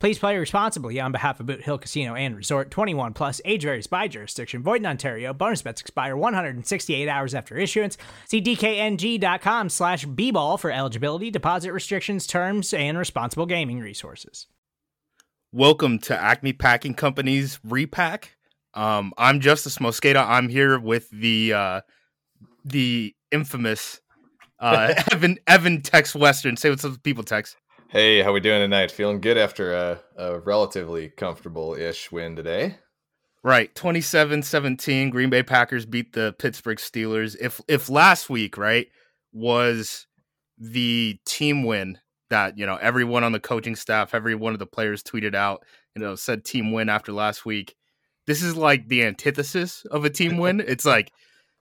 Please play responsibly on behalf of Boot Hill Casino and Resort 21 Plus, age varies by jurisdiction, void in Ontario. Bonus bets expire 168 hours after issuance. See DKNG.com slash B ball for eligibility, deposit restrictions, terms, and responsible gaming resources. Welcome to Acme Packing Company's Repack. Um, I'm Justis Mosqueda. I'm here with the uh, the infamous uh, Evan Evan Tex Western. Say what's up, people. Tex. Hey, how we doing tonight? Feeling good after a, a relatively comfortable-ish win today. Right, 27-17 Green Bay Packers beat the Pittsburgh Steelers. If if last week, right, was the team win that, you know, everyone on the coaching staff, every one of the players tweeted out, you know, said team win after last week. This is like the antithesis of a team win. it's like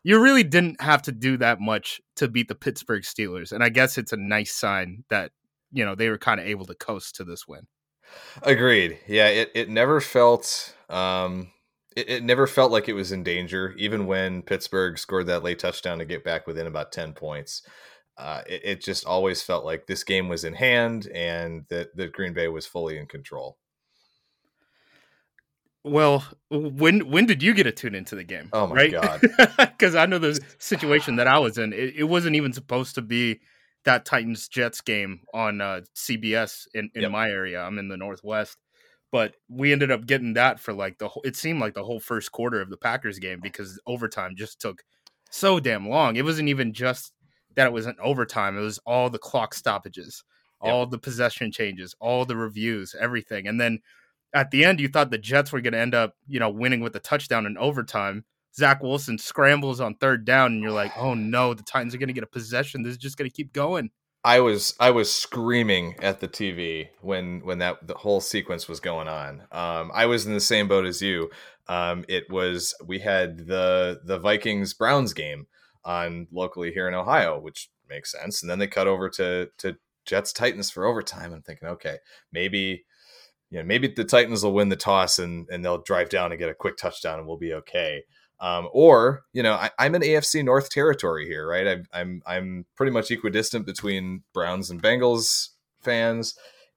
you really didn't have to do that much to beat the Pittsburgh Steelers. And I guess it's a nice sign that you know they were kind of able to coast to this win. Agreed. Yeah, it it never felt um it, it never felt like it was in danger, even when Pittsburgh scored that late touchdown to get back within about ten points. Uh, it, it just always felt like this game was in hand and that, that Green Bay was fully in control. Well, when when did you get a tune into the game? Oh my right? god! Because I know the situation that I was in. It, it wasn't even supposed to be that Titans Jets game on uh, CBS in, in yep. my area. I'm in the Northwest, but we ended up getting that for like the whole. It seemed like the whole first quarter of the Packers game because overtime just took so damn long. It wasn't even just that it was an overtime. It was all the clock stoppages, yep. all the possession changes, all the reviews, everything, and then at the end you thought the Jets were going to end up, you know, winning with a touchdown in overtime Zach Wilson scrambles on third down, and you're like, oh no, the Titans are going to get a possession. This is just going to keep going. I was I was screaming at the TV when when that the whole sequence was going on. Um, I was in the same boat as you. Um, it was we had the the Vikings Browns game on locally here in Ohio, which makes sense. And then they cut over to to Jets Titans for overtime. I'm thinking, okay, maybe you know maybe the Titans will win the toss and and they'll drive down and get a quick touchdown and we'll be okay. Um, or you know, I, am in AFC North territory here, right? I, I'm I'm pretty much equidistant between Browns and Bengals fans,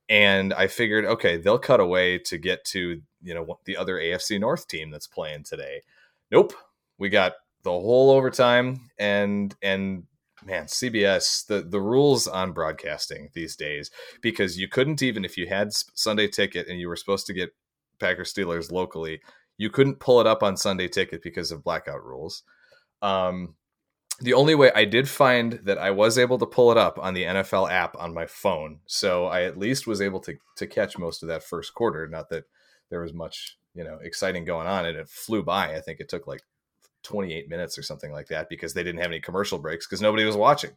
and I figured, okay, they'll cut away to get to you know the other AFC North team that's playing today. Nope, we got the whole overtime, and and man, CBS the the rules on broadcasting these days because you couldn't even if you had Sunday ticket and you were supposed to get Packers Steelers locally you couldn't pull it up on Sunday Ticket because of blackout rules. Um, the only way I did find that I was able to pull it up on the NFL app on my phone, so I at least was able to to catch most of that first quarter. Not that there was much you know exciting going on, and it flew by. I think it took like 28 minutes or something like that because they didn't have any commercial breaks because nobody was watching.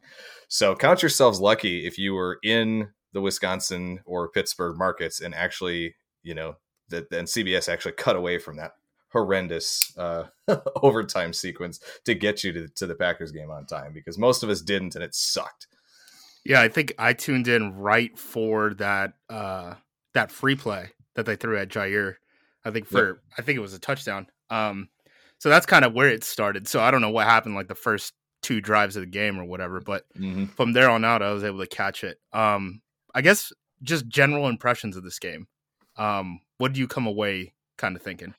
So count yourselves lucky if you were in the Wisconsin or Pittsburgh markets and actually, you know, that then CBS actually cut away from that horrendous uh, overtime sequence to get you to, to the Packers game on time because most of us didn't and it sucked. Yeah, I think I tuned in right for that uh, that free play that they threw at Jaire. I think for yep. I think it was a touchdown. Um, so that's kind of where it started. So I don't know what happened like the first two drives of the game or whatever, but mm-hmm. from there on out, I was able to catch it. Um, I guess just general impressions of this game. Um, what do you come away kind of thinking?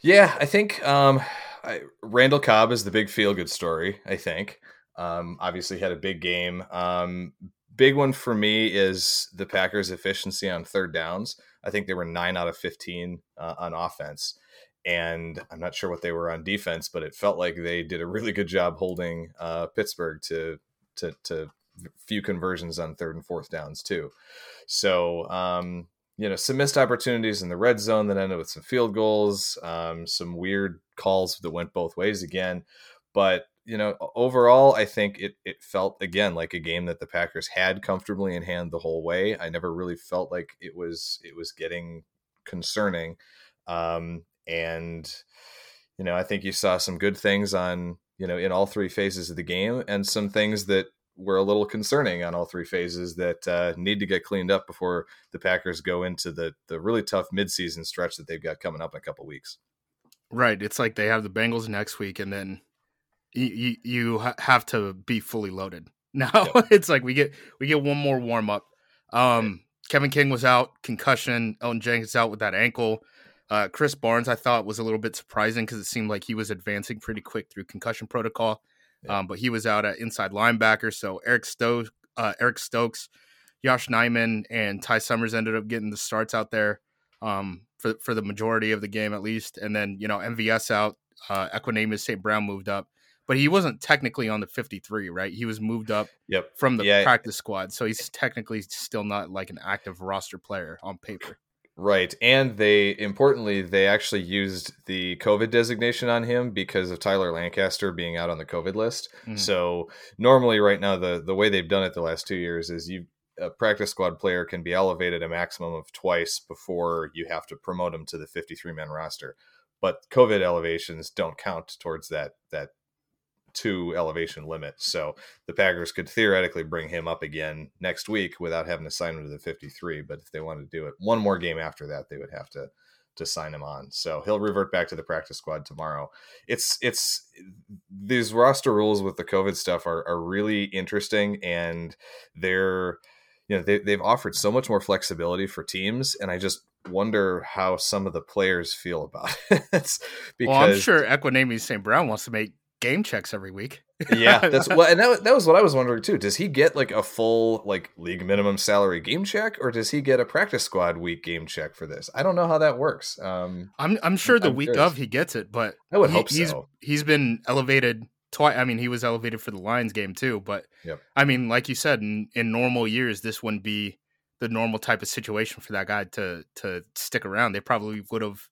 Yeah, I think um, I, Randall Cobb is the big feel good story. I think um, obviously had a big game. Um, big one for me is the Packers' efficiency on third downs. I think they were nine out of fifteen uh, on offense, and I'm not sure what they were on defense, but it felt like they did a really good job holding uh, Pittsburgh to to to few conversions on third and fourth downs too. So um, you know, some missed opportunities in the red zone that ended with some field goals, um, some weird calls that went both ways again. But you know, overall, I think it it felt again like a game that the Packers had comfortably in hand the whole way. I never really felt like it was it was getting concerning, um, and you know, I think you saw some good things on you know in all three phases of the game, and some things that were a little concerning on all three phases that uh, need to get cleaned up before the Packers go into the the really tough midseason stretch that they've got coming up in a couple weeks. Right. It's like they have the Bengals next week, and then you you have to be fully loaded. Now yep. it's like we get we get one more warm up. Um, Kevin King was out, concussion. Elgton Jenkins out with that ankle. Uh, Krys Barnes, I thought was a little bit surprising because it seemed like he was advancing pretty quick through concussion protocol. Um, but he was out at inside linebacker. So Eric Stokes, uh, Eric Stokes, Yosh Nijman, and Ty Summers ended up getting the starts out there um, for for the majority of the game at least. And then you know MVS out, uh, Equanimeous St. Brown moved up, but he wasn't technically on the 53, right? He was moved up yep. from the yeah. practice squad, so he's technically still not like an active roster player on paper. Right. And they importantly they actually used the COVID designation on him because of Tyler Lancaster being out on the COVID list. Mm. So normally right now the the way they've done it the last 2 years is you a practice squad player can be elevated a maximum of twice before you have to promote him to the 53 man roster. But COVID elevations don't count towards that that two elevation limit. So the Packers could theoretically bring him up again next week without having to sign him to the 53. But if they wanted to do it one more game after that, they would have to to sign him on. So he'll revert back to the practice squad tomorrow. It's it's these roster rules with the COVID stuff are, are really interesting and they're you know they, they've offered so much more flexibility for teams and I just wonder how some of the players feel about it. because well, I'm sure Equanimeous St. Brown wants to make game checks every week. yeah, that's well, and that, that was what I was wondering too. Does he get like a full like league minimum salary game check, or does he get a practice squad week game check for this? I don't know how that works. Um, I'm I'm sure the I'm week curious. of he gets it, but I would he, hope he's. He's been elevated twice. I mean, he was elevated for the Lions game too, but yep. I mean, like you said, in, in normal years, this wouldn't be the normal type of situation for that guy to to stick around. They probably would have,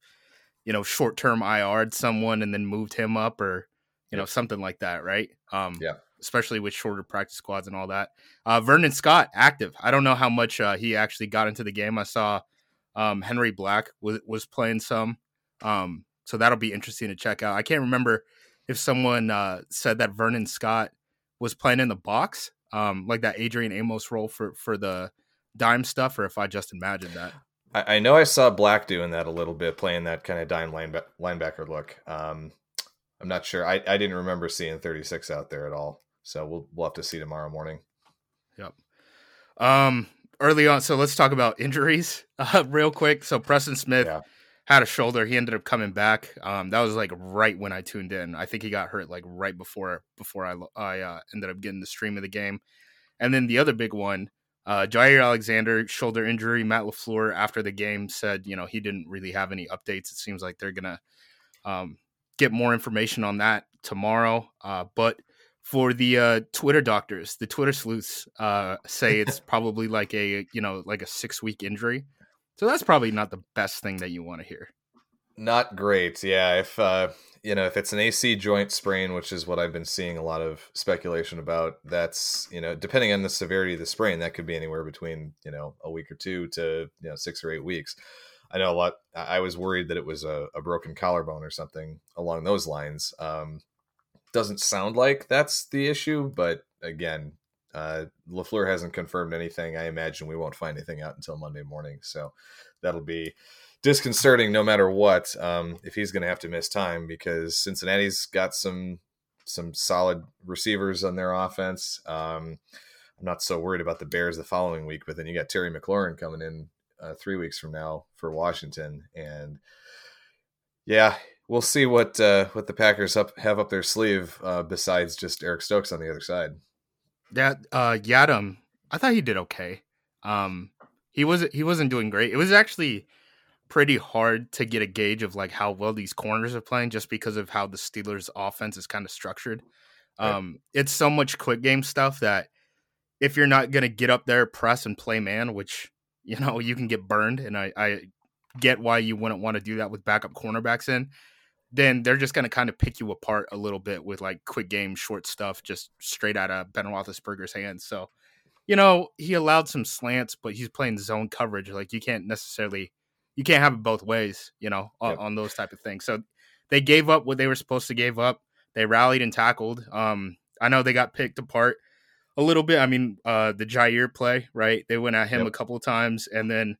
you know, short term IR'd someone and then moved him up or you know, something like that, right? Um, yeah. Especially with shorter practice squads and all that. Uh, Vernon Scott active. I don't know how much uh, he actually got into the game. I saw um, Henry Black was was playing some, um, so that'll be interesting to check out. I can't remember if someone uh, said that Vernon Scott was playing in the box, um, like that Adrian Amos role for for the dime stuff, or if I just imagined that. I, I know I saw Black doing that a little bit, playing that kind of dime linebacker look. Um, I'm not sure. I, I didn't remember seeing 36 out there at all. So we'll we'll have to see tomorrow morning. Yep. Um, early on, so let's talk about injuries uh, real quick. So Preston Smith yeah. had a shoulder. He ended up coming back. Um, that was like right when I tuned in. I think he got hurt like right before before I I uh, ended up getting the stream of the game. And then the other big one, uh, Jaire Alexander shoulder injury. Matt LaFleur after the game said, you know, he didn't really have any updates. It seems like they're gonna um, get more information on that tomorrow. Uh, but for the uh, Twitter doctors, the Twitter sleuths uh, say it's probably like a you know like a six week injury. So that's probably not the best thing that you want to hear. Not great, yeah. If uh, you know if it's an AC joint sprain, which is what I've been seeing a lot of speculation about, that's you know depending on the severity of the sprain, that could be anywhere between you know a week or two to you know six or eight weeks. I know a lot. I was worried that it was a, a broken collarbone or something along those lines. Um, doesn't sound like that's the issue, but again, uh, Lafleur hasn't confirmed anything. I imagine we won't find anything out until Monday morning, so that'll be disconcerting no matter what. Um, if he's going to have to miss time because Cincinnati's got some some solid receivers on their offense. Um, I'm not so worried about the Bears the following week, but then you got Terry McLaurin coming in uh, three weeks from now for Washington, and yeah, we'll see what uh, what the Packers up, have up their sleeve uh, besides just Eric Stokes on the other side. That uh, Yiadom, I thought he did okay. Um, he wasn't he wasn't doing great. It was actually pretty hard to get a gauge of like how well these corners are playing just because of how the Steelers offense is kind of structured. Right. Um, it's so much quick game stuff that if you're not going to get up there, press and play man, which you know you can get burned, and I, I get why you wouldn't want to do that with backup cornerbacks in. Then they're just going to kind of pick you apart a little bit with like quick game, short stuff, just straight out of Ben Roethlisberger's hands. So, you know, he allowed some slants, but he's playing zone coverage. Like you can't necessarily, you can't have it both ways. You know, on, yep. on those type of things. So they gave up what they were supposed to give up. They rallied and tackled. Um, I know they got picked apart a little bit. I mean, uh, the Jaire play, right? They went at him yep. a couple of times, and then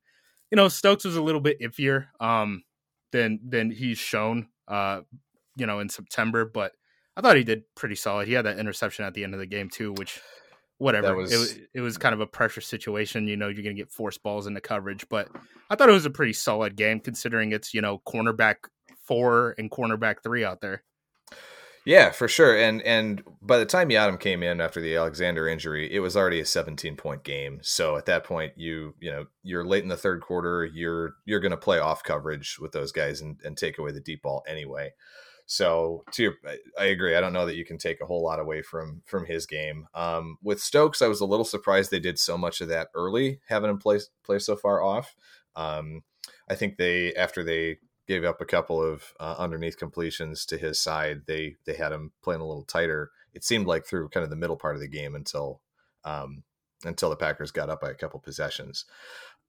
you know Stokes was a little bit iffier um, than than he's shown, uh, you know, in September. But I thought he did pretty solid. He had that interception at the end of the game too, which whatever. Was... It was it was kind of a pressure situation. You know, you're gonna get forced balls into coverage, but I thought it was a pretty solid game considering it's you know cornerback four and cornerback three out there. Yeah, for sure. And and by the time Yiadom came in after the Alexander injury, it was already a 17 point game. So at that point, you you know you're late in the third quarter. You're you're going to play off coverage with those guys and, and take away the deep ball anyway. So to your, I agree. I don't know that you can take a whole lot away from from his game. Um, with Stokes, I was a little surprised they did so much of that early, having him play play so far off. Um, I think they after they gave up a couple of uh, underneath completions to his side. They they had him playing a little tighter. It seemed like through kind of the middle part of the game until um, until the Packers got up by a couple possessions.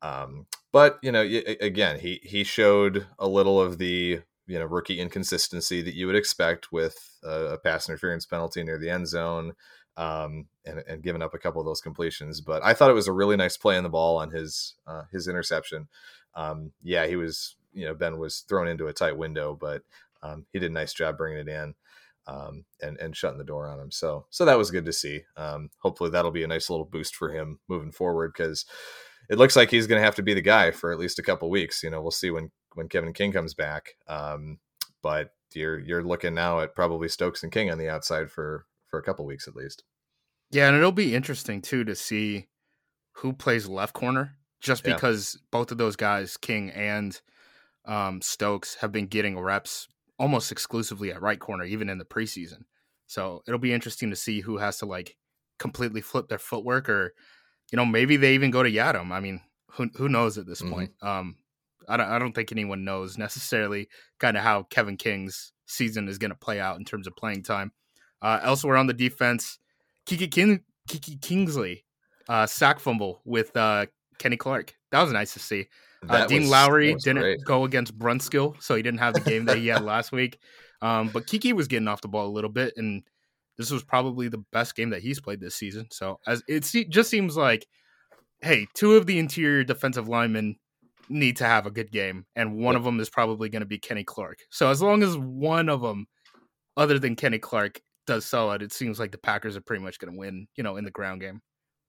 Um, but you know, again, he he showed a little of the you know rookie inconsistency that you would expect with a, a pass interference penalty near the end zone. Um, and, and giving up a couple of those completions, but I thought it was a really nice play in the ball on his uh, his interception. Um, yeah, he was you know Ben was thrown into a tight window, but um, he did a nice job bringing it in um, and and shutting the door on him. So so that was good to see. Um, hopefully that'll be a nice little boost for him moving forward because it looks like he's going to have to be the guy for at least a couple weeks. You know, we'll see when when Kevin King comes back. Um, but you're you're looking now at probably Stokes and King on the outside for for a couple weeks at least. Yeah, and it'll be interesting too to see who plays left corner, just because yeah. both of those guys, King and um, Stokes have been getting reps almost exclusively at right corner, even in the preseason. So it'll be interesting to see who has to like completely flip their footwork, or you know, maybe they even go to Yiadom. I mean, who who knows at this mm-hmm. point? Um, I don't I don't think anyone knows necessarily kind of how Kevin King's season is going to play out in terms of playing time. Uh, elsewhere on the defense, Keke, King, Keke Kingsley uh, sack fumble with uh, Kenny Clark. That was nice to see. Uh, Dean was, Lowry didn't great. go against Brunskill, so he didn't have the game that he had last week. Um, but Keke was getting off the ball a little bit, and this was probably the best game that he's played this season. So as it just seems like, hey, two of the interior defensive linemen need to have a good game, and one yep. of them is probably going to be Kenny Clark. So as long as one of them, other than Kenny Clark, does solid, it seems like the Packers are pretty much going to win. You know, in the ground game.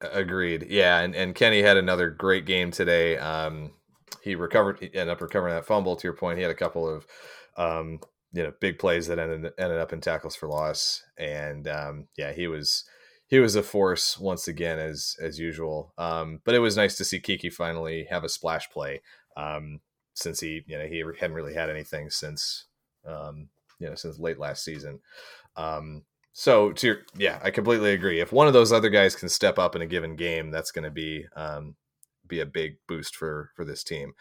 Agreed. Yeah, and and Kenny had another great game today. Um, he recovered, he ended up recovering that fumble. To your point, he had a couple of, um, you know, big plays that ended ended up in tackles for loss, and um, yeah, he was he was a force once again as as usual. Um, but it was nice to see Keke finally have a splash play, um, since he you know he hadn't really had anything since um, you know since late last season. Um, so to your, yeah, I completely agree. If one of those other guys can step up in a given game, that's going to be um, be a big boost for for this team.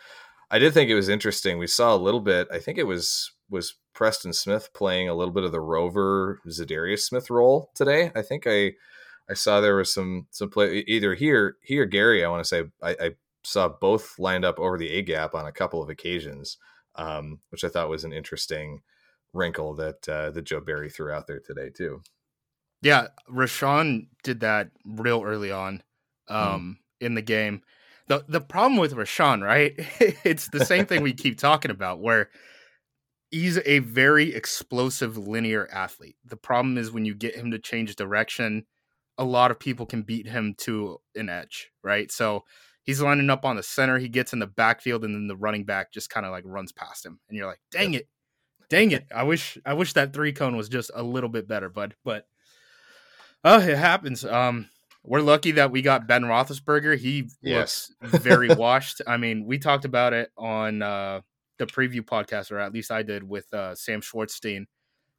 I did think it was interesting. We saw a little bit. I think it was was Preston Smith playing a little bit of the Rover Za'Darius Smith role today. I think I I saw there was some some play either here he or Gary. I want to say I, I saw both lined up over the A gap on a couple of occasions, um, which I thought was an interesting wrinkle that uh, that Joe Barry threw out there today too. Yeah, Rashan did that real early on hmm. um, mm. in the game the the problem with Rashan, right? it's the same thing we keep talking about, where he's a very explosive linear athlete. The problem is when you get him to change direction, a lot of people can beat him to an edge, right? So he's lining up on the center, he gets in the backfield, and then the running back just kind of like runs past him, and you're like, dang it, dang it. I wish I wish that three cone was just a little bit better, bud. But oh, it happens. Um, We're lucky that we got Ben Roethlisberger. He Yes. looks very washed. I mean, we talked about it on uh, the preview podcast, or at least I did with uh, Sam Schwartzstein.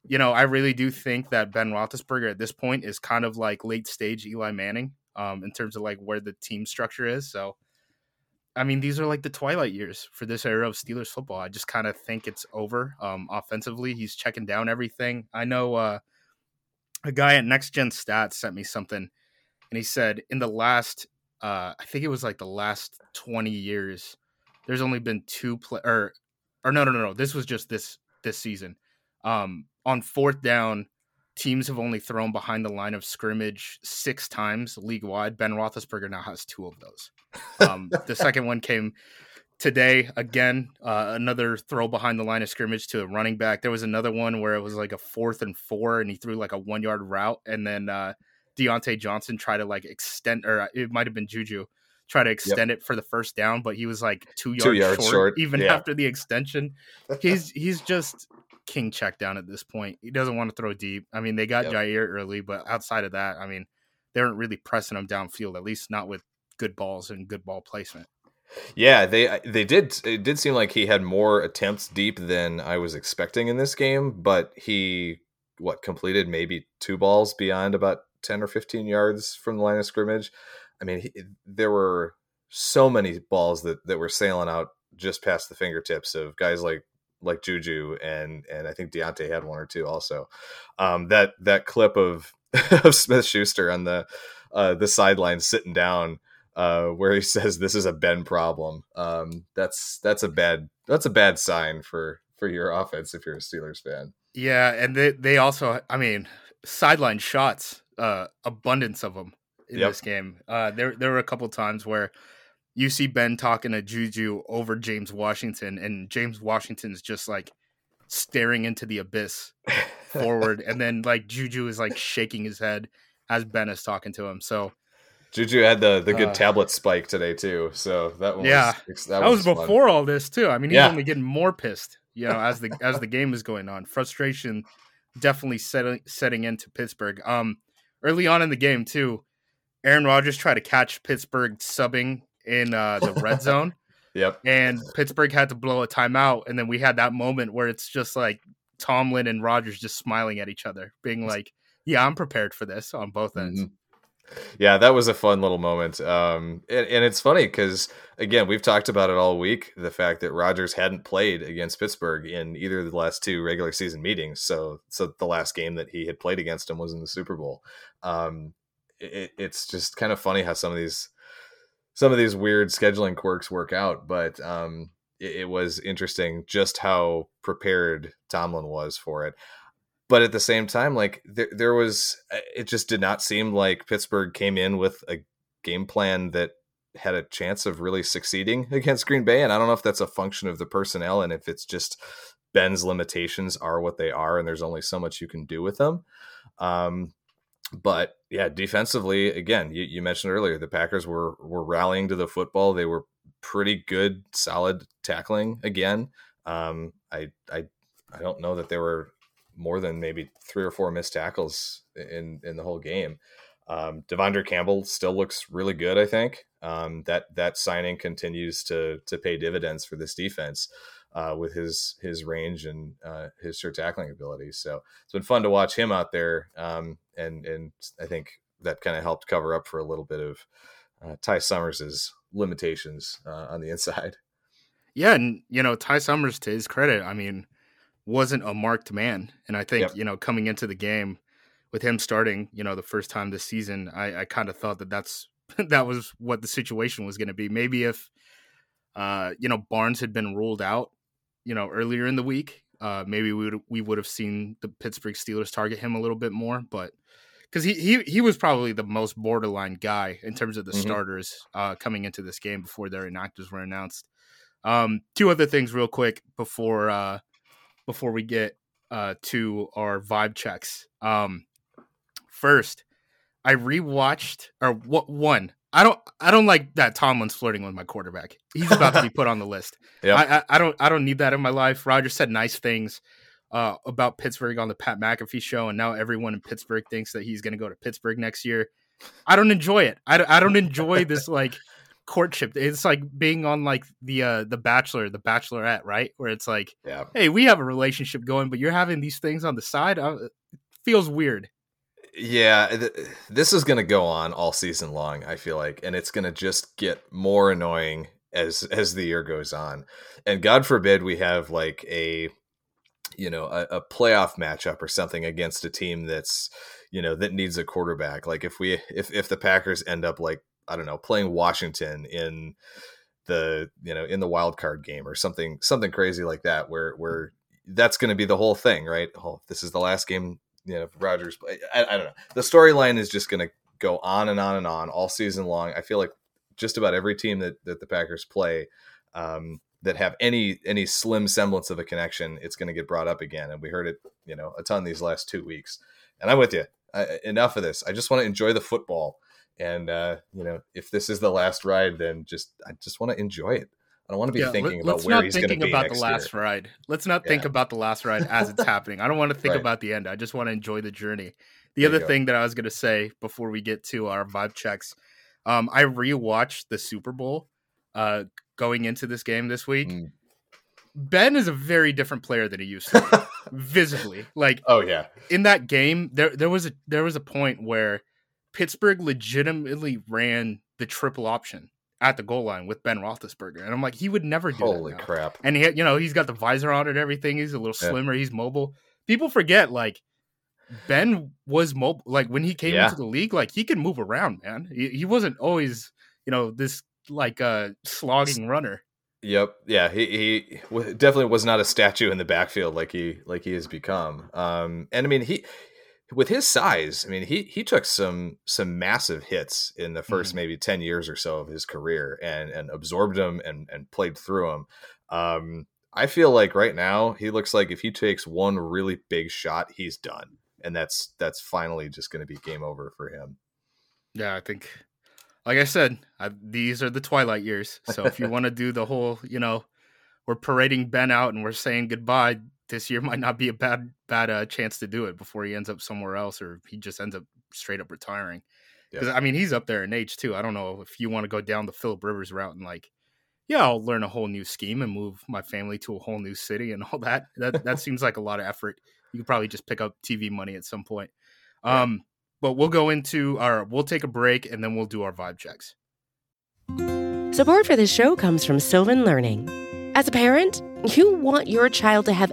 You know, I really do think that Ben Roethlisberger at this point is kind of like late stage Eli Manning um, in terms of like where the team structure is. So, I mean, these are like the twilight years for this era of Steelers football. I just kind of think it's over. Um, offensively, he's checking down everything. I know uh, a guy at Next Gen Stats sent me something, and he said in the last, uh, I think it was like the last twenty years, there's only been two play or, or no, no, no, no. This was just this this season. Um, on fourth down, teams have only thrown behind the line of scrimmage six times league wide. Ben Roethlisberger now has two of those. Um, the second one came today again. Uh, another throw behind the line of scrimmage to a running back. There was another one where it was like a fourth and four, and he threw like a one yard route, and then uh, Diontae Johnson tried to like extend, or uh, it might have been Juju. Try to extend it for the first down, but he was like two yards, Two yards short, short, even yeah. after the extension. He's he's just king check down at this point. He doesn't want to throw deep. I mean, they got Yep. Jaire early, but outside of that, I mean, they weren't really pressing him downfield, at least not with good balls and good ball placement. Yeah, they they did. It did seem like he had more attempts deep than I was expecting in this game, but he what completed maybe two balls beyond about ten or fifteen yards from the line of scrimmage. I mean, he, there were so many balls that that were sailing out just past the fingertips of guys like like Juju and and I think Diontae had one or two also. Um, that that clip of of Smith Schuster on the uh, the sideline sitting down uh, where he says this is a Ben problem. Um, that's that's a bad that's a bad sign for for your offense if you're a Steelers fan. Yeah, and they they also, I mean, sideline shots, uh, abundance of them in Yep. this game. Uh, there there were a couple times where you see Ben talking to Juju over James Washington, and James Washington's just like staring into the abyss forward, and then like Juju is like shaking his head as Ben is talking to him. So Juju had the the good Uh, tablet spike today too, so that one Yeah, was, that, was, fun. before all this too. I mean, he's Yeah. only getting more pissed, you know, as the as the game is going on. Frustration definitely setting setting into Pittsburgh. Um, early on in the game too, Aaron Rodgers tried to catch Pittsburgh subbing in uh, the red zone, Yep. and Pittsburgh had to blow a timeout. And then we had that moment where it's just like Tomlin and Rodgers just smiling at each other, being like, "Yeah, I'm prepared for this on both ends." Mhm. Yeah, that was a fun little moment. Um, and, and it's funny because again, we've talked about it all week. The fact that Rodgers hadn't played against Pittsburgh in either of the last two regular season meetings. So, so the last game that he had played against him was in the Super Bowl. Um, it, it's just kind of funny how some of these some of these weird scheduling quirks work out. But um, it, it was interesting just how prepared Tomlin was for it but at the same time like there, there was uh, it just did not seem like pittsburgh came in with a game plan that had a chance of really succeeding against green bay and i don't know if that's a function of the personnel and if it's just ben's limitations are what they are and there's only so much you can do with them. Um, but yeah defensively again you, you mentioned earlier the packers were were rallying to the football. They were pretty good solid tackling again. Um, i i i don't know that they were more than maybe three or four missed tackles in in the whole game. Um, De'Vondre Campbell still looks really good. I think um, that that signing continues to to pay dividends for this defense uh, with his his range and uh, his sure tackling ability. So it's been fun to watch him out there, um, and and I think that kind of helped cover up for a little bit of uh, Ty Summers's limitations uh, on the inside. Yeah, and you know, Ty Summers, to his credit, I mean, wasn't a marked man. And I think, Yep. you know, coming into the game with him starting, you know, the first time this season, I, I kind of thought that that's that was what the situation was going to be. Maybe if uh, you know, Barnes had been ruled out, you know, earlier in the week, uh, maybe we would we would have seen the Pittsburgh Steelers target him a little bit more, but because he, he he was probably the most borderline guy in terms of the Mhm. starters uh, coming into this game before their inactives were announced. Um, two other things real quick before uh, before we get uh, to our vibe checks. Um, first, I rewatched or what one. I don't I don't like that Tomlin's flirting with my quarterback. He's about to be put on the list. Yep. I, I I don't I don't need that in my life. Roger said nice things uh, about Pittsburgh on the Pat McAfee show, and now everyone in Pittsburgh thinks that he's going to go to Pittsburgh next year. I don't enjoy it. I, I don't enjoy this like courtship. It's like being on like the uh the Bachelor, the Bachelorette, right? Where it's like, Yeah. hey, we have a relationship going, but you're having these things on the side. Uh, it feels weird. Yeah, th- this is going to go on all season long, I feel like, and it's going to just get more annoying as as the year goes on. And God forbid we have like a you know, a, a playoff matchup or something against a team that's, you know, that needs a quarterback. Like if we if if the Packers end up like I don't know, playing Washington in the, you know, in the wild card game or something something crazy like that where where that's going to be the whole thing, right? Oh, this is the last game you know Rodgers. I, I don't know. The storyline is just going to go on and on and on all season long. I feel like just about every team that that the Packers play um, that have any any slim semblance of a connection, it's going to get brought up again, and we heard it you know a ton these last two weeks. And I'm with you. I, enough of this. I just want to enjoy the football. And uh, you know, if this is the last ride, then just I just want to enjoy it. I don't want to be Yeah, thinking let, about where not he's going to thinking about the last year. ride. Let's not think about the last ride as it's happening. I don't want to think Right. about the end. I just want to enjoy the journey. The There other thing that I was going to say before we get to our vibe checks, um, I rewatched the Super Bowl uh, going into this game this week. Mm. Ben is a very different player than he used to be, visibly. Like Oh yeah, in that game, there there was a there was a point where Pittsburgh legitimately ran the triple option at the goal line with Ben Roethlisberger, and I'm like, he would never do holy that. now. crap! And he, you know, he's got the visor on and everything. He's a little Yeah. slimmer. He's mobile. People forget, like Ben was mobile. Like when he came Yeah. into the league, like he could move around, man. He, he wasn't always, you know, this like uh slogging runner. Yep. Yeah. He he definitely was not a statue in the backfield like he like he has become. Um, and I mean he with his size, I mean he he took some some massive hits in the 1st Mhm. maybe ten years or so of his career and and absorbed them and and played through them. Um, I feel like right now he looks like if he takes one really big shot, he's done, and that's that's finally just going to be game over for him. Yeah, I think, like I said, I, these are the twilight years. So if you want to do the whole, you know, we're parading Ben out and we're saying goodbye, this year might not be a bad bad uh, chance to do it before he ends up somewhere else or he just ends up straight up retiring. Because I mean, he's up there in age too. I don't know if you want to go down the Philip Rivers route and like, yeah, I'll learn a whole new scheme and move my family to a whole new city and all that. That that seems like a lot of effort. You could probably just pick up TV money at some point. Yeah. Um, but we'll go into our we'll take a break and then we'll do our vibe checks. Support for this show comes from Sylvan Learning. As a parent, you want your child to have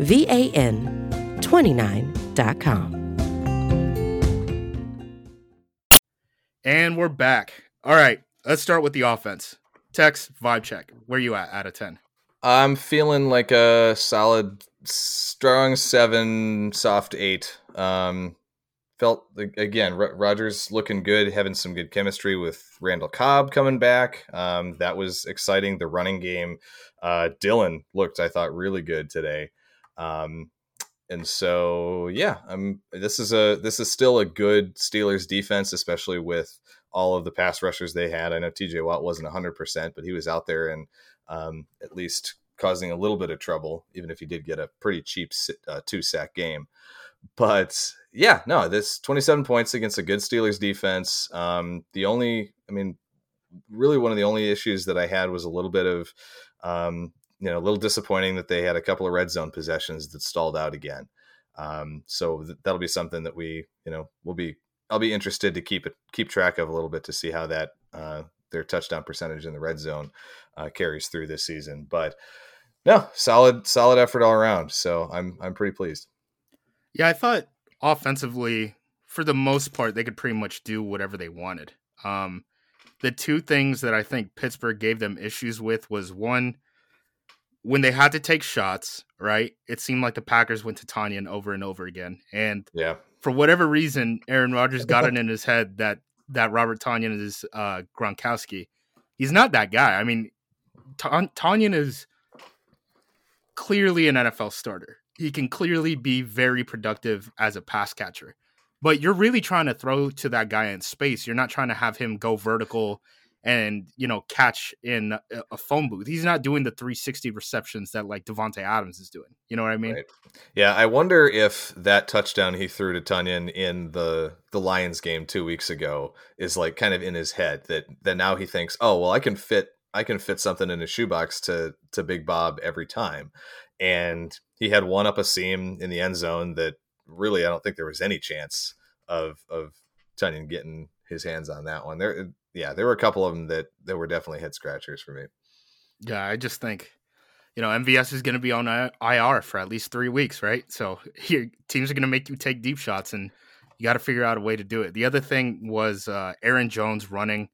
V A N 29.com. And we're back. All right, let's start with the offense. Tex vibe check. Where you at out of ten? I'm feeling like a solid, strong seven, soft eight. Um, felt again, Ro- Rodgers looking good, having some good chemistry with Randall Cobb coming back. Um, that was exciting. The running game, uh, Dillon looked, I thought, really good today. Um, and so, yeah, I'm. This is a this is still a good Steelers defense, especially with all of the pass rushers they had. I know T.J. Watt wasn't 100, percent but he was out there and um, at least causing a little bit of trouble, even if he did get a pretty cheap uh, two sack game. But yeah, no, this 27 points against a good Steelers defense. Um, the only, I mean, really one of the only issues that I had was a little bit of, um, you know, a little disappointing that they had a couple of red zone possessions that stalled out again. Um, so th- that'll be something that we, you know, we'll be I'll be interested to keep it keep track of a little bit to see how that uh, their touchdown percentage in the red zone uh, carries through this season. But no, solid solid effort all around. So I'm I'm pretty pleased. Yeah, I thought offensively, for the most part, they could pretty much do whatever they wanted. Um, the two things that I think Pittsburgh gave them issues with was one, when they had to take shots, right? It seemed like the Packers went to Tonyan over and over again. And yeah, for whatever reason, Aaron Rodgers got it in his head that that Robert Tonyan is uh, Gronkowski. He's not that guy. I mean, Tonyan is clearly an NFL starter. He can clearly be very productive as a pass catcher but you're really trying to throw to that guy in space. You're not trying to have him go vertical and you know catch in a, phone booth. He's not doing the 360 receptions that like Davante Adams is doing. You know what I mean? Right. Yeah, I wonder if that touchdown he threw to Tonyan in the the Lions game two weeks ago is like kind of in his head that that now he thinks, oh well, I can fit I can fit something in a shoebox to to Big Bob every time, and he had one up a seam in the end zone that really, I don't think there was any chance of of Tonyan getting his hands on that one. There, yeah, there were a couple of them that that were definitely head scratchers for me. Yeah, I just think you know MVS is going to be on IR for at least three weeks, right? So your teams are going to make you take deep shots, and you got to figure out a way to do it. The other thing was uh, Aaron Jones running.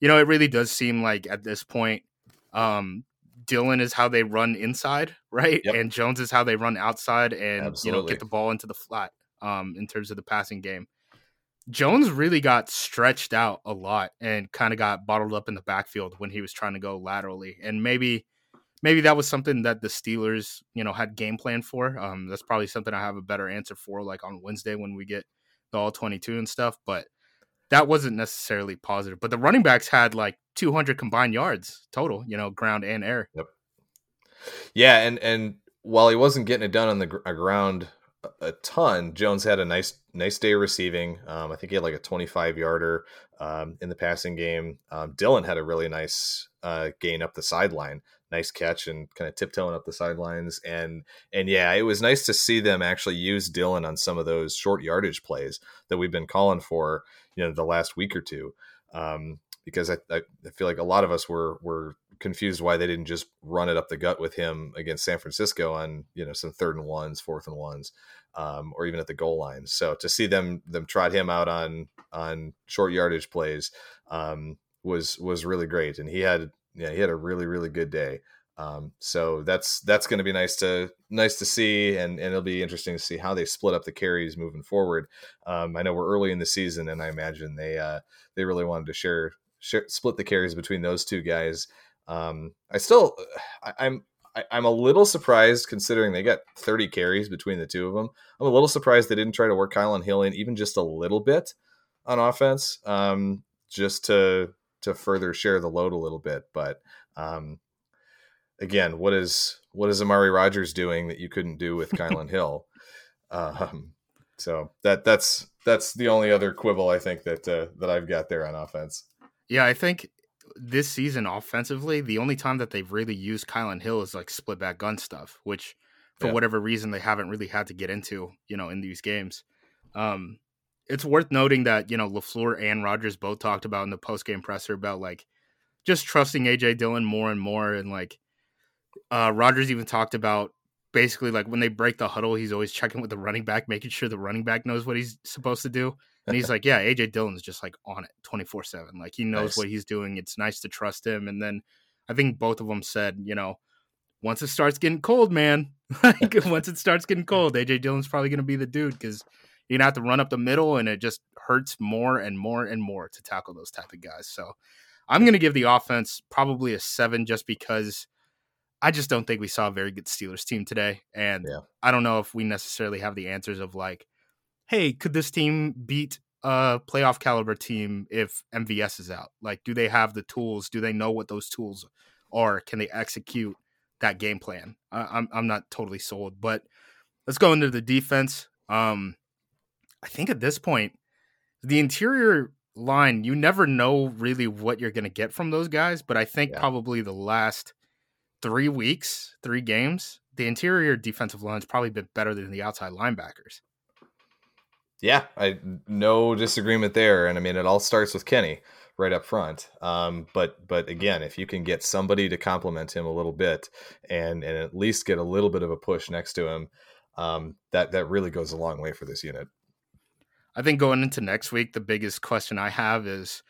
You know, it really does seem like at this point, um, Dillon is how they run inside, right? Yep. And Jones is how they run outside and Absolutely. you know get the ball into the flat um, in terms of the passing game. Jones really got stretched out a lot and kind of got bottled up in the backfield when he was trying to go laterally. And maybe maybe that was something that the Steelers, you know, had game plan for. Um, that's probably something I have a better answer for like on Wednesday when we get the all 22 and stuff, but that wasn't necessarily positive. But the running backs had like 200 combined yards total, you know, ground and air. Yep. Yeah, and and while he wasn't getting it done on the ground a ton, Jones had a nice nice day receiving. Um, I think he had like a 25 yarder um, in the passing game. Um, Dillon had a really nice uh, gain up the sideline, nice catch and kind of tiptoeing up the sidelines. And and yeah, it was nice to see them actually use Dillon on some of those short yardage plays that we've been calling for, you know, the last week or two. Um, because I, I, feel like a lot of us were were confused why they didn't just run it up the gut with him against San Francisco on you know some third and ones, fourth and ones, um, or even at the goal line. So to see them them trot him out on on short yardage plays um, was was really great, and he had yeah he had a really really good day. Um, so that's that's going to be nice to nice to see, and, and it'll be interesting to see how they split up the carries moving forward. Um, I know we're early in the season, and I imagine they uh, they really wanted to share share, split the carries between those two guys. Um, I still, I, I'm, I, I'm a little surprised considering they got 30 carries between the two of them. I'm a little surprised they didn't try to work Kylin Hill in even just a little bit on offense, um, just to to further share the load a little bit. But um, again, what is what is Amari Rodgers doing that you couldn't do with Kylin Hill? Um, so that that's that's the only other quibble I think that uh, that I've got there on offense. Yeah, I think this season offensively, the only time that they've really used Kylin Hill is like split back gun stuff, which for yeah. whatever reason they haven't really had to get into, you know, in these games. Um, it's worth noting that you know Lafleur and Rodgers both talked about in the post game presser about like just trusting AJ Dillon more and more, and like uh, Rodgers even talked about basically like when they break the huddle, he's always checking with the running back, making sure the running back knows what he's supposed to do. And he's like, yeah, AJ Dillon's just like on it 24 7. Like he knows nice. what he's doing. It's nice to trust him. And then I think both of them said, you know, once it starts getting cold, man, like once it starts getting cold, AJ Dillon's probably going to be the dude because you're going to have to run up the middle and it just hurts more and more and more to tackle those type of guys. So I'm going to give the offense probably a seven just because I just don't think we saw a very good Steelers team today. And yeah. I don't know if we necessarily have the answers of like, hey, could this team beat a playoff caliber team if MVS is out? Like, do they have the tools? Do they know what those tools are? Can they execute that game plan? I'm I'm not totally sold, but let's go into the defense. Um, I think at this point, the interior line, you never know really what you're going to get from those guys, but I think yeah. probably the last three weeks, three games, the interior defensive line's probably been better than the outside linebackers. Yeah, I no disagreement there, and I mean it all starts with Kenny right up front. Um, but but again, if you can get somebody to compliment him a little bit and and at least get a little bit of a push next to him, um, that that really goes a long way for this unit. I think going into next week, the biggest question I have is,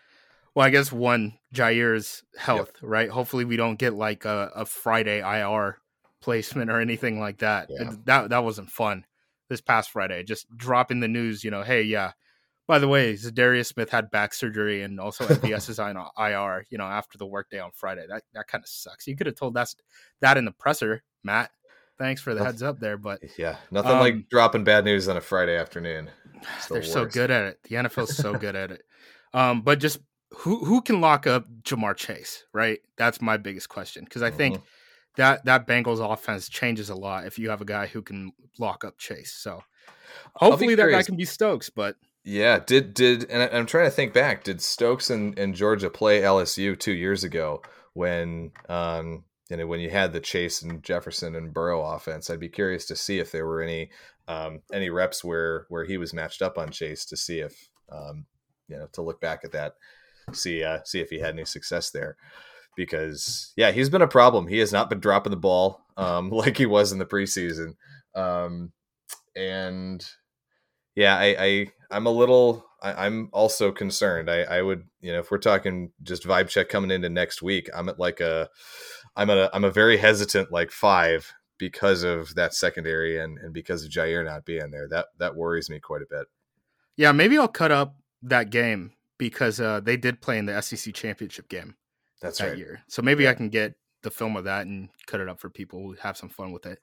well, I guess one Jaire's health, yep. right? Hopefully, we don't get like a, a, Friday IR placement or anything like that. Yeah. That that wasn't fun this past Friday. Just dropping the news, you know, hey, yeah. By the way, Za'Darius Smith had back surgery and also MVS is on IR. You know, after the workday on Friday, that that kind of sucks. You could have told us that in the presser, Matt. Thanks for the heads up there, but yeah, nothing um, like dropping bad news on a Friday afternoon. The they're worst. so good at it. The NFL's so good at it. Um, but just who who can lock up Ja'Marr Chase, right? That's my biggest question because I mm-hmm. think that that Bengals offense changes a lot if you have a guy who can lock up Chase. So hopefully that guy can be Stokes, but yeah, did did and I'm trying to think back. Did Stokes and, and Georgia play LSU two years ago when um you know when you had the Chase and Jefferson and Burrow offense? I'd be curious to see if there were any um any reps where where he was matched up on Chase to see if um you know to look back at that, see uh see if he had any success there. Because yeah, he's been a problem. He has not been dropping the ball um like he was in the preseason. Um and yeah, I, I I'm a little I, am also concerned. I, I would, you know, if we're talking just vibe check coming into next week, I'm at like a I'm at a I'm a very hesitant like five because of that secondary and, and because of Jaire not being there. That that worries me quite a bit. Yeah, maybe I'll cut up that game because uh, they did play in the SEC championship game. That's that right. year. So maybe yeah. I can get the film of that and cut it up for people who have some fun with it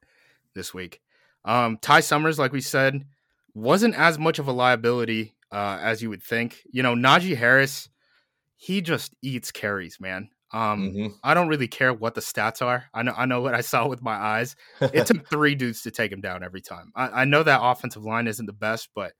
this week. Um, Ty Summers, like we said, wasn't as much of a liability uh, as you would think. You know, Najee Harris, he just eats carries, man. Um, mm-hmm. I don't really care what the stats are. I know I know what I saw with my eyes. It took three dudes to take him down every time. I, I, know that offensive line isn't the best, but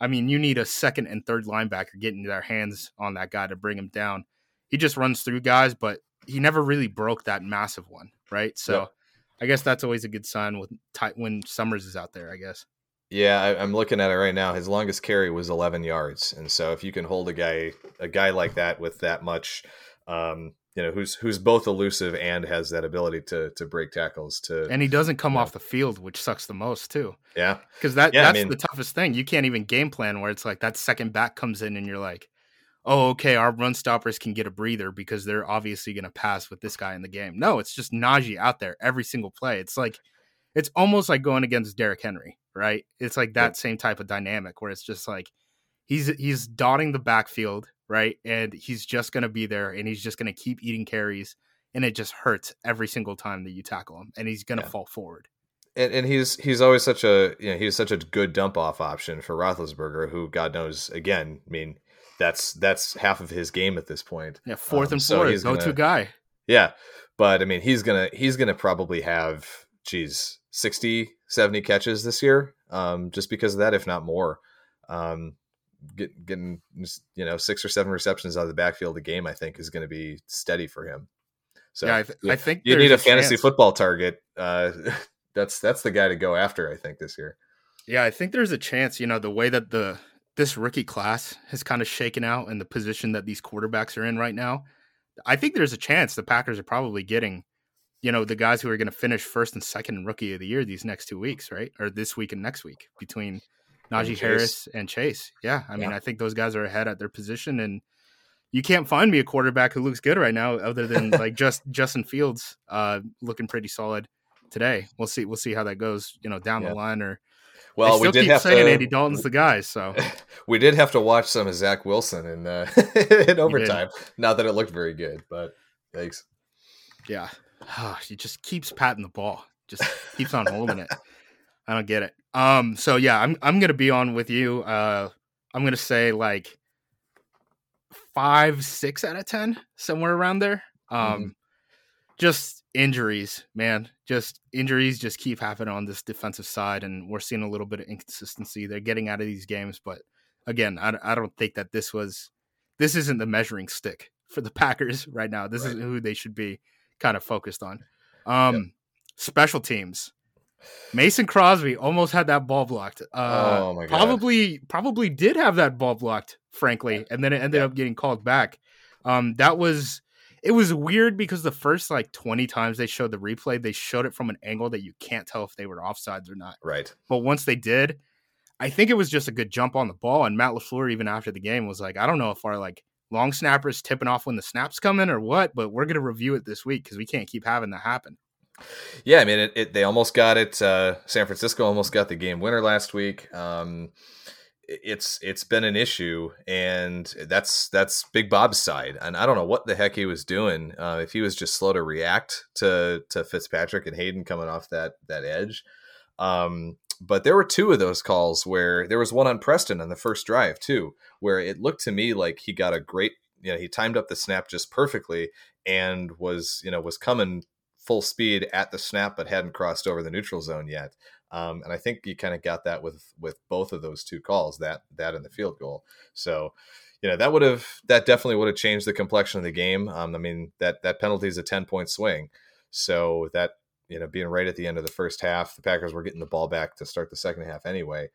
I mean, you need a second and third linebacker getting their hands on that guy to bring him down. He just runs through guys, but he never really broke that massive one, right? So yep. I guess that's always a good sign with when Summers is out there. I guess. Yeah, I, am looking at it right now. His longest carry was 11 yards, and so if you can hold a guy a guy like that with that much um, you know who's who's both elusive and has that ability to to break tackles to and he doesn't come off the field which sucks the most too yeah because that yeah, that's I mean, the toughest thing you can't even game plan where it's like that second back comes in and you're like oh okay our run stoppers can get a breather because they're obviously going to pass with this guy in the game no it's just Najee out there every single play it's like it's almost like going against Derrick Henry right it's like that same type of dynamic where it's just like he's he's dotting the backfield right? And he's just going to be there and he's just going to keep eating carries. And it just hurts every single time that you tackle him, and he's going to yeah. fall forward. And, and, he's he's always such a you know he's such a good dump off option for Roethlisberger, who God knows again. I mean, that's that's half of his game at this point. Yeah, fourth um, and four, so go to guy. Yeah, but I mean, he's gonna he's gonna probably have geez 60, 70 catches this year, um, just because of that, if not more. Um, get, getting you know six or seven receptions out of the backfield a game, I think is going to be steady for him. So yeah, I, th- I think you need a, a fantasy football target. Uh, that's that's the guy to go after. I think this year. Yeah, I think there's a chance. You know, the way that the this rookie class has kind of shaken out and the position that these quarterbacks are in right now, I think there's a chance the Packers are probably getting, you know, the guys who are going to finish first and second rookie of the year these next two weeks, right? Or this week and next week between Najee and Harris and Chase. Yeah, I mean, I think those guys are ahead at their position, and you can't find me a quarterback who looks good right now, other than like just Justin Fields, uh, looking pretty solid today. We'll see. We'll see how that goes. You know, down yeah. the line or. Well, we did have saying to, Andy Dalton's the guy, so we did have to watch some of Zach Wilson in uh, in overtime. Not that it looked very good, but thanks. Yeah, oh, he just keeps patting the ball, just keeps on holding it. I don't get it. Um, so yeah, I'm I'm gonna be on with you. Uh, I'm gonna say like five, six out of ten, somewhere around there. Um, mm-hmm. just injuries, man. Just injuries just keep happening on this defensive side, and we're seeing a little bit of inconsistency. They're getting out of these games, but again, I, I don't think that this was this isn't the measuring stick for the Packers right now. This right. is who they should be kind of focused on. Um, yep. Special teams Mason Crosby almost had that ball blocked. Uh, Oh my God. Probably, probably did have that ball blocked, frankly, and then it ended up getting called back. Um, that was it was weird because the first like twenty times they showed the replay, they showed it from an angle that you can't tell if they were offsides or not. Right. But once they did, I think it was just a good jump on the ball. And Matt LaFleur, even after the game, was like, I don't know if our like long snappers tipping off when the snaps come in or what, but we're gonna review it this week because we can't keep having that happen. Yeah, I mean, it, it, they almost got it. Uh, San Francisco almost got the game winner last week. Um, it's it's been an issue, and that's that's Big Bob's side. And I don't know what the heck he was doing. Uh, if he was just slow to react to to Fitzpatrick and Hayden coming off that that edge. Um, but there were two of those calls where there was one on Preston on the first drive too, where it looked to me like he got a great, you know, he timed up the snap just perfectly and was, you know, was coming full speed at the snap, but hadn't crossed over the neutral zone yet. Um, and I think you kind of got that with with both of those two calls, that that and the field goal. So, you know, that would have that definitely would have changed the complexion of the game. Um, I mean, that that penalty is a ten point swing, so that you know being right at the end of the first half, the Packers were getting the ball back to start the second half anyway.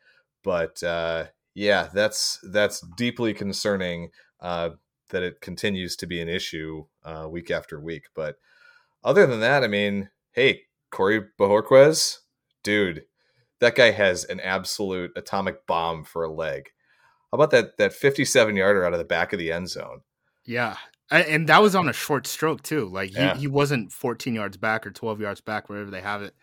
But uh, yeah, that's that's deeply concerning uh, that it continues to be an issue uh, week after week. But other than that, I mean, hey, Corey Bojorquez, dude, that guy has an absolute atomic bomb for a leg. How about that that 57 yarder out of the back of the end zone? Yeah. And that was on a short stroke too. Like he, Yeah. he wasn't 14 yards back or 12 yards back, wherever they have it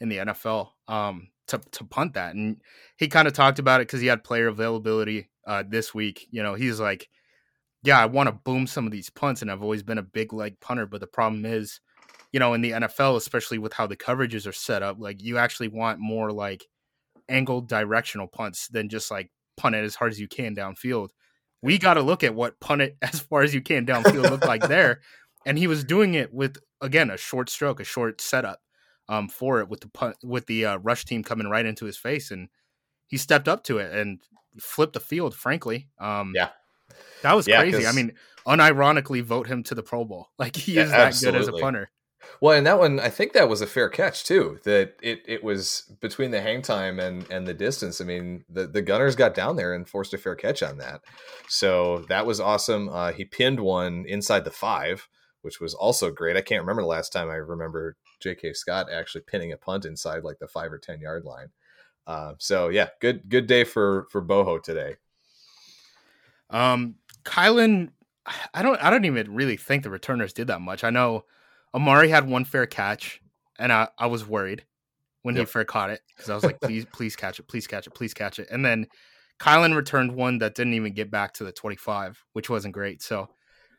in the NFL, um, to, to punt that. And he kind of talked about it because he had player availability uh, this week. You know, he's like, yeah, I want to boom some of these punts, and I've always been a big leg punter. But the problem is, you know, in the NFL, especially with how the coverages are set up, like you actually want more like angled directional punts than just like punt it as hard as you can downfield. We got to look at what punt it as far as you can downfield looked like there, and he was doing it with again a short stroke, a short setup um, for it with the punt with the uh, rush team coming right into his face, and he stepped up to it and flipped the field. Frankly, um, Yeah. that was Yeah, crazy. I mean, unironically, vote him to the Pro Bowl. Like he Yeah, is that good as a punter. Well, and that one, I think that was a fair catch too. That it it was between the hang time and and the distance. I mean, the the Gunners got down there and forced a fair catch on that. So that was awesome. Uh, he pinned one inside the five, which was also great. I can't remember the last time I remember J.K. Scott actually pinning a punt inside like the five or ten yard line. Uh, so yeah, good good day for for Boho today. Um, Kylin, I don't, I don't even really think the returners did that much. I know Amari had one fair catch, and I, I was worried when he fair caught it because I was like, please, please catch it, please catch it, please catch it. And then Kylin returned one that didn't even get back to the 25, which wasn't great. So I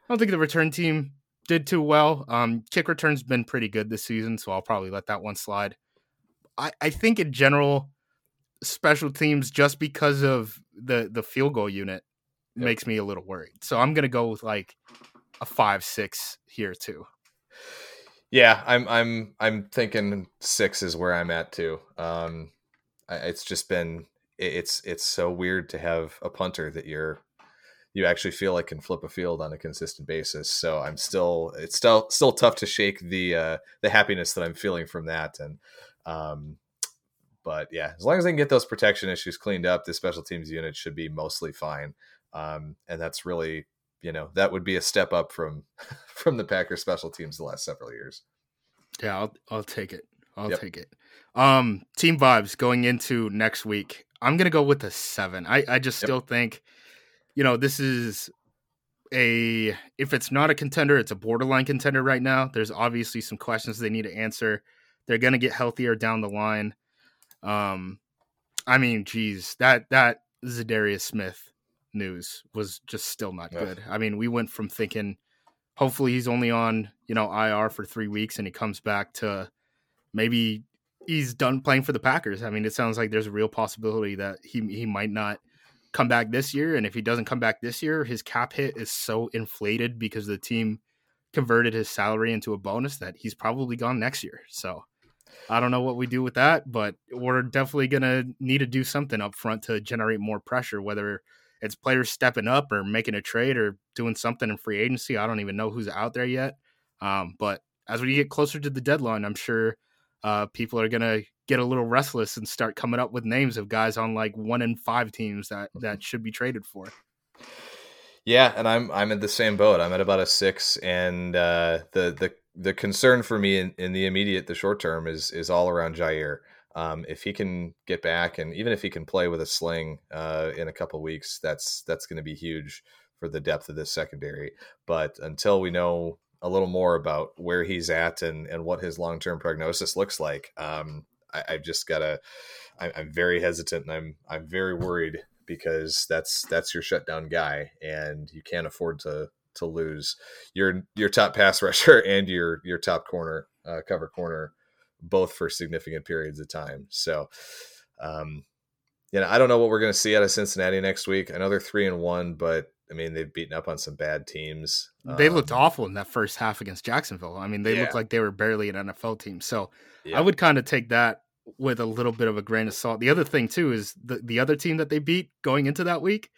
don't think the return team did too well. Um, kick return's been pretty good this season, so I'll probably let that one slide. I, I think in general, special teams just because of the the field goal unit Yep. makes me a little worried. So I'm gonna go with like a five six here too. Yeah, I'm I'm I'm thinking six is where I'm at too. Um, it's just been it's it's so weird to have a punter that you're you actually feel like can flip a field on a consistent basis. So I'm still it's still still tough to shake the uh, the happiness that I'm feeling from that. And um, but yeah, as long as they can get those protection issues cleaned up, the special teams unit should be mostly fine. Um, and that's really you know that would be a step up from from the Packers special teams the last several years. Yeah, I'll I'll take it. I'll Yep. take it. Um, team vibes going into next week. I'm gonna go with a seven. I I just Yep. still think, you know, this is a if it's not a contender, it's a borderline contender right now. There's obviously some questions they need to answer. They're gonna get healthier down the line. Um, I mean, geez, that that Za'Darius Smith news was just still not Ugh. good. I mean, we went from thinking hopefully he's only on you know IR for three weeks and he comes back to maybe he's done playing for the Packers. I mean, it sounds like there's a real possibility that he he might not come back this year, and if he doesn't come back this year, his cap hit is so inflated because the team converted his salary into a bonus that he's probably gone next year. So. I don't know what we do with that, but we're definitely going to need to do something up front to generate more pressure, whether it's players stepping up or making a trade or doing something in free agency. I don't even know who's out there yet. Um, but as we get closer to the deadline, I'm sure uh, people are gonna get a little restless and start coming up with names of guys on like one in five teams that that should be traded for. Yeah, and I'm I'm in the same boat. I'm at about a six, and uh, the the the concern for me in, in the immediate, the short term is is all around Jaire. Um, if he can get back, and even if he can play with a sling uh, in a couple weeks, that's that's going to be huge for the depth of this secondary. But until we know a little more about where he's at and and what his long term prognosis looks like, um, I, I've just got to. I'm very hesitant, and I'm I'm very worried because that's that's your shutdown guy, and you can't afford to to lose your your top pass rusher and your your top corner uh, cover corner both for significant periods of time. So, um, you know, I don't know what we're going to see out of Cincinnati next week. I know they're three and one, but I mean, they've beaten up on some bad teams. They looked um, awful in that first half against Jacksonville. I mean, they yeah. looked like they were barely an NFL team. So yeah. I would kind of take that with a little bit of a grain of salt. The other thing too is the the other team that they beat going into that week,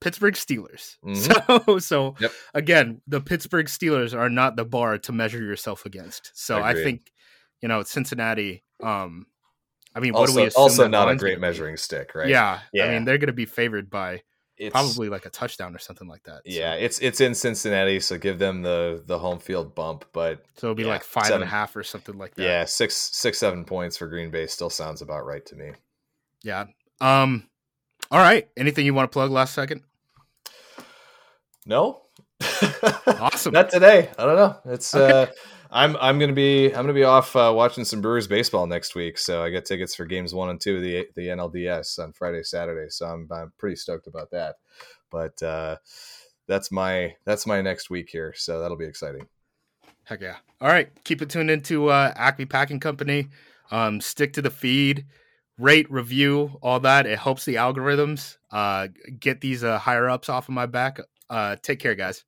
Pittsburgh Steelers. Mm-hmm. So so yep. again, the Pittsburgh Steelers are not the bar to measure yourself against. So I think you know Cincinnati. Um, I mean, also, what do we also not a great measuring stick, right? Yeah, yeah. I mean, they're going to be favored by it's, probably like a touchdown or something like that. Yeah, so. it's it's in Cincinnati, so give them the the home field bump. But so it'll be yeah, like five seven, and a half or something like that. Yeah, six six seven points for Green Bay still sounds about right to me. Yeah. Um. All right. Anything you want to plug last second? No. awesome. Not today. I don't know. It's okay. uh I'm I'm gonna be I'm gonna be off uh, watching some Brewers baseball next week, so I get tickets for games one and two of the the NLDS on Friday Saturday. So I'm I'm pretty stoked about that. But uh, that's my that's my next week here, so that'll be exciting. Heck yeah! All right, keep it tuned into uh, Acme Packing Company. Um, stick to the feed, rate, review, all that. It helps the algorithms. Uh, get these uh, higher ups off of my back. Uh, take care, guys.